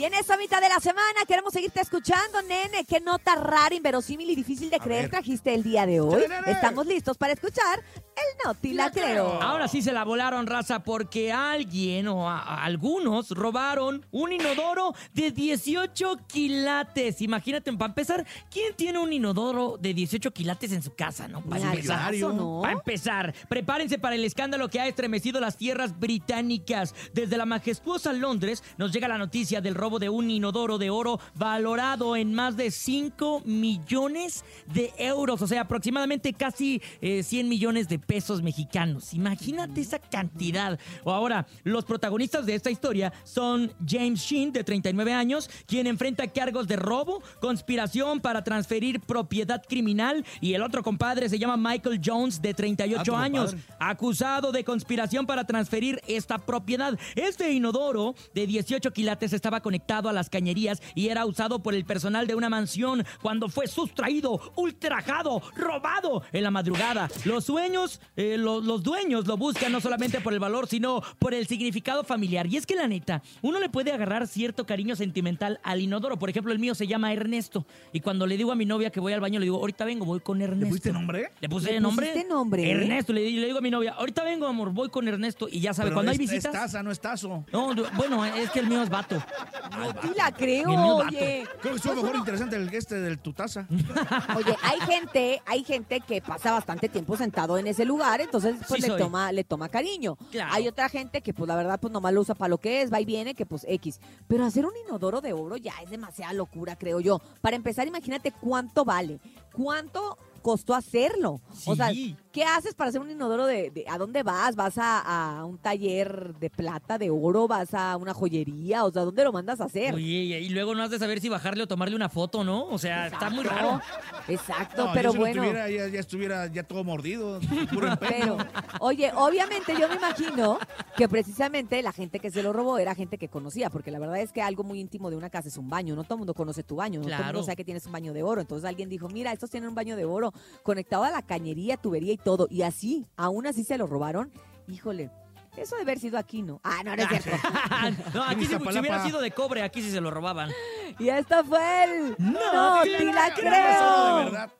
Y en esta mitad de la semana queremos seguirte escuchando, nene. ¿Qué nota rara, inverosímil y difícil de creer trajiste el día de hoy? Estamos listos para escuchar el Noti la creo. Ahora sí se la volaron, raza, porque alguien o a- a algunos robaron un inodoro de 18 quilates. Imagínate, para empezar, ¿quién tiene un inodoro de 18 quilates en su casa, no? Para al empezar. caso, ¿no? Para empezar, prepárense para el escándalo que ha estremecido las tierras británicas. Desde la majestuosa Londres nos llega la noticia del robo de un inodoro de oro valorado en más de 5 millones de euros, o sea, aproximadamente casi eh, 100 millones de pesos mexicanos. Imagínate esa cantidad. O ahora, los protagonistas de esta historia son James Sheen, de 39 años, quien enfrenta cargos de robo, conspiración para transferir propiedad criminal, y el otro compadre se llama Michael Jones, de 38 Ah, años, acusado de conspiración para transferir esta propiedad. Este inodoro de 18 quilates estaba conectado a las cañerías y era usado por el personal de una mansión cuando fue sustraído, ultrajado, robado en la madrugada. Los sueños, eh, lo- los dueños lo buscan no solamente por el valor, sino por el significado familiar. Y es que la neta, uno le puede agarrar cierto cariño sentimental al inodoro. Por ejemplo, el mío se llama Ernesto. Y cuando le digo a mi novia que voy al baño, le digo, ahorita vengo, voy con Ernesto. ¿Le pusiste nombre? Le puse ¿Le nombre. pusiste nombre? Ernesto. Le, le digo a mi novia, ahorita vengo, amor, voy con Ernesto. Y ya sabe, Pero cuando hay visitas. Es taza, no es tazo. No, bueno, es que el mío es vato. Noti la creo, Bien, mío, vato. oye. Creo que estuvo mejor interesante el este del tu taza. Oye, hay gente, hay gente que pasa bastante tiempo sentado en ese lugar, entonces pues Sí le soy. toma, le toma cariño. Claro. Hay otra gente que pues la verdad pues nomás lo usa para lo que es, va y viene, que pues X. Pero hacer un inodoro de oro ya es demasiada locura, creo yo. Para empezar, imagínate cuánto vale, cuánto costó hacerlo. O sea. ¿Qué haces para hacer un inodoro de, de- a dónde vas? ¿Vas a, a un taller de plata, de oro? ¿Vas a una joyería? O sea, ¿dónde lo mandas a hacer? Oye, y luego no has de saber si bajarle o tomarle una foto, ¿no? O sea, está muy raro. Exacto, No, pero yo si bueno. tuviera, ya, ya estuviera ya todo mordido, puro. Pero, oye, obviamente yo me imagino que precisamente la gente que se lo robó era gente que conocía, porque la verdad es que algo muy íntimo de una casa es un baño. No todo el mundo conoce tu baño, no todo el mundo sabe que tienes un baño de oro. Entonces alguien dijo, mira, estos tienen un baño de oro conectado a la cañería, tubería y todo. Y así, aún así se lo robaron. Híjole, eso de haber sido aquí, ¿no? Ah, no, no es cierto. no, aquí si Iztapalapa. hubiera sido de cobre, aquí sí se lo robaban. y esto fue el... No ¡No, te la la ¿Qué pasó de creo! verdad?